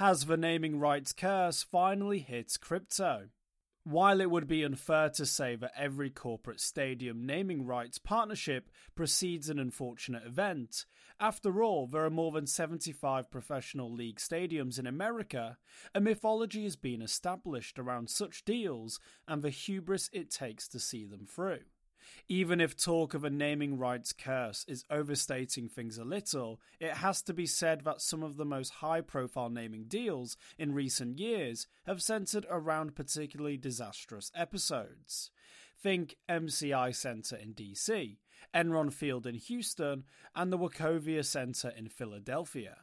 Has the naming rights curse finally hit crypto? While it would be unfair to say that every corporate stadium naming rights partnership precedes an unfortunate event, after all, there are more than 75 professional league stadiums in America, a mythology has been established around such deals and the hubris it takes to see them through. Even if talk of a naming rights curse is overstating things a little, it has to be said that some of the most high profile naming deals in recent years have centered around particularly disastrous episodes. Think MCI Center in DC, Enron Field in Houston, and the Wachovia Center in Philadelphia.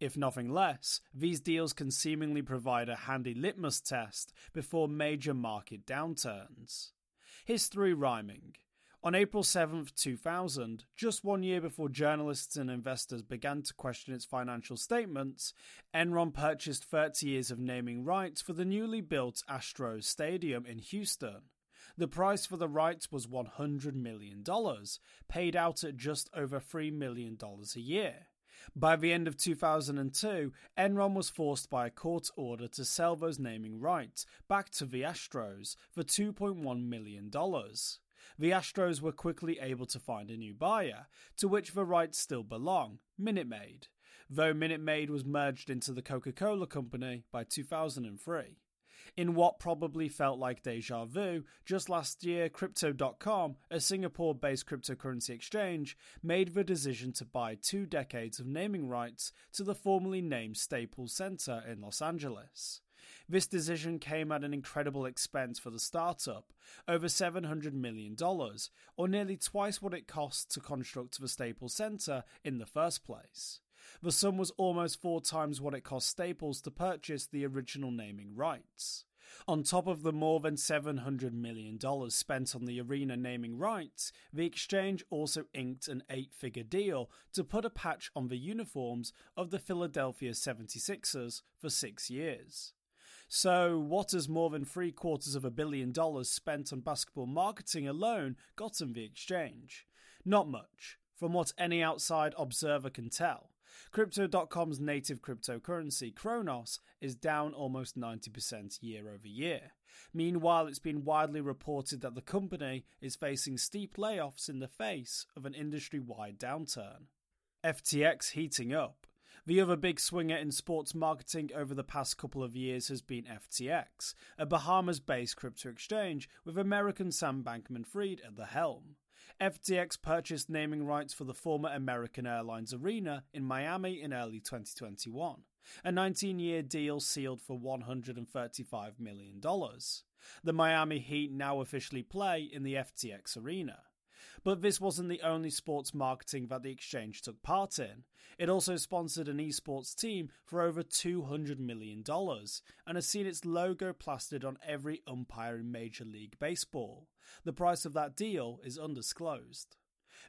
If nothing less, these deals can seemingly provide a handy litmus test before major market downturns. History rhyming. On April 7, 2000, just one year before journalists and investors began to question its financial statements, Enron purchased 30 years of naming rights for the newly built Astros Stadium in Houston. The price for the rights was $100 million, paid out at just over $3 million a year. By the end of 2002, Enron was forced by a court order to sell those naming rights back to the Astros for $2.1 million. The Astros were quickly able to find a new buyer, to which the rights still belong Minute Maid, though Minute Maid was merged into the Coca Cola Company by 2003. In what probably felt like deja vu, just last year, Crypto.com, a Singapore based cryptocurrency exchange, made the decision to buy two decades of naming rights to the formerly named Staples Center in Los Angeles. This decision came at an incredible expense for the startup, over $700 million, or nearly twice what it cost to construct the Staples Center in the first place. The sum was almost four times what it cost Staples to purchase the original naming rights. On top of the more than $700 million spent on the arena naming rights, the exchange also inked an eight figure deal to put a patch on the uniforms of the Philadelphia 76ers for six years. So, what has more than three quarters of a billion dollars spent on basketball marketing alone gotten the exchange? Not much, from what any outside observer can tell. Crypto.com's native cryptocurrency, Cronos, is down almost 90% year over year. Meanwhile, it's been widely reported that the company is facing steep layoffs in the face of an industry wide downturn. FTX heating up. The other big swinger in sports marketing over the past couple of years has been FTX, a Bahamas based crypto exchange with American Sam Bankman Fried at the helm. FTX purchased naming rights for the former American Airlines Arena in Miami in early 2021, a 19 year deal sealed for $135 million. The Miami Heat now officially play in the FTX Arena. But this wasn't the only sports marketing that the exchange took part in. It also sponsored an esports team for over $200 million and has seen its logo plastered on every umpire in Major League Baseball. The price of that deal is undisclosed.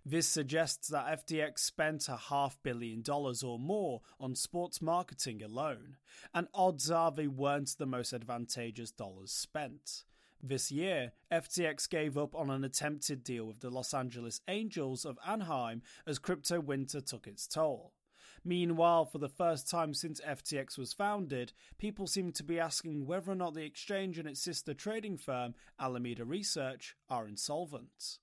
This suggests that FTX spent a half billion dollars or more on sports marketing alone, and odds are they weren't the most advantageous dollars spent. This year, FTX gave up on an attempted deal with the Los Angeles Angels of Anaheim as crypto winter took its toll. Meanwhile, for the first time since FTX was founded, people seem to be asking whether or not the exchange and its sister trading firm, Alameda Research, are insolvent.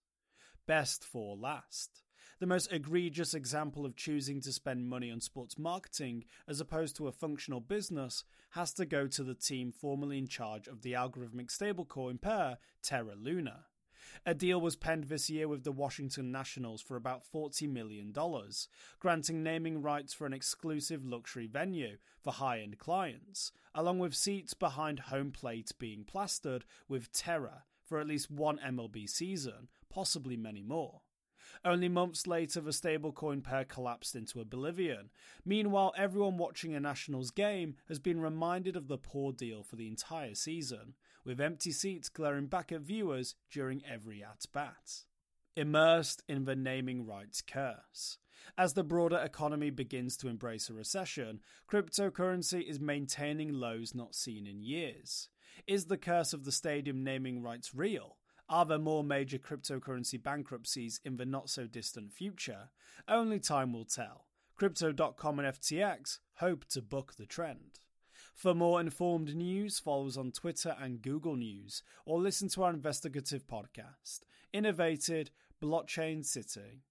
Best for last. The most egregious example of choosing to spend money on sports marketing as opposed to a functional business has to go to the team formerly in charge of the algorithmic stablecoin pair, Terra Luna. A deal was penned this year with the Washington Nationals for about $40 million, granting naming rights for an exclusive luxury venue for high end clients, along with seats behind home plate being plastered with Terra for at least one MLB season, possibly many more. Only months later, the stablecoin pair collapsed into oblivion. Meanwhile, everyone watching a Nationals game has been reminded of the poor deal for the entire season, with empty seats glaring back at viewers during every at bat. Immersed in the naming rights curse. As the broader economy begins to embrace a recession, cryptocurrency is maintaining lows not seen in years. Is the curse of the stadium naming rights real? Are there more major cryptocurrency bankruptcies in the not so distant future? Only time will tell. Crypto.com and FTX hope to buck the trend. For more informed news, follow us on Twitter and Google News, or listen to our investigative podcast, Innovated Blockchain City.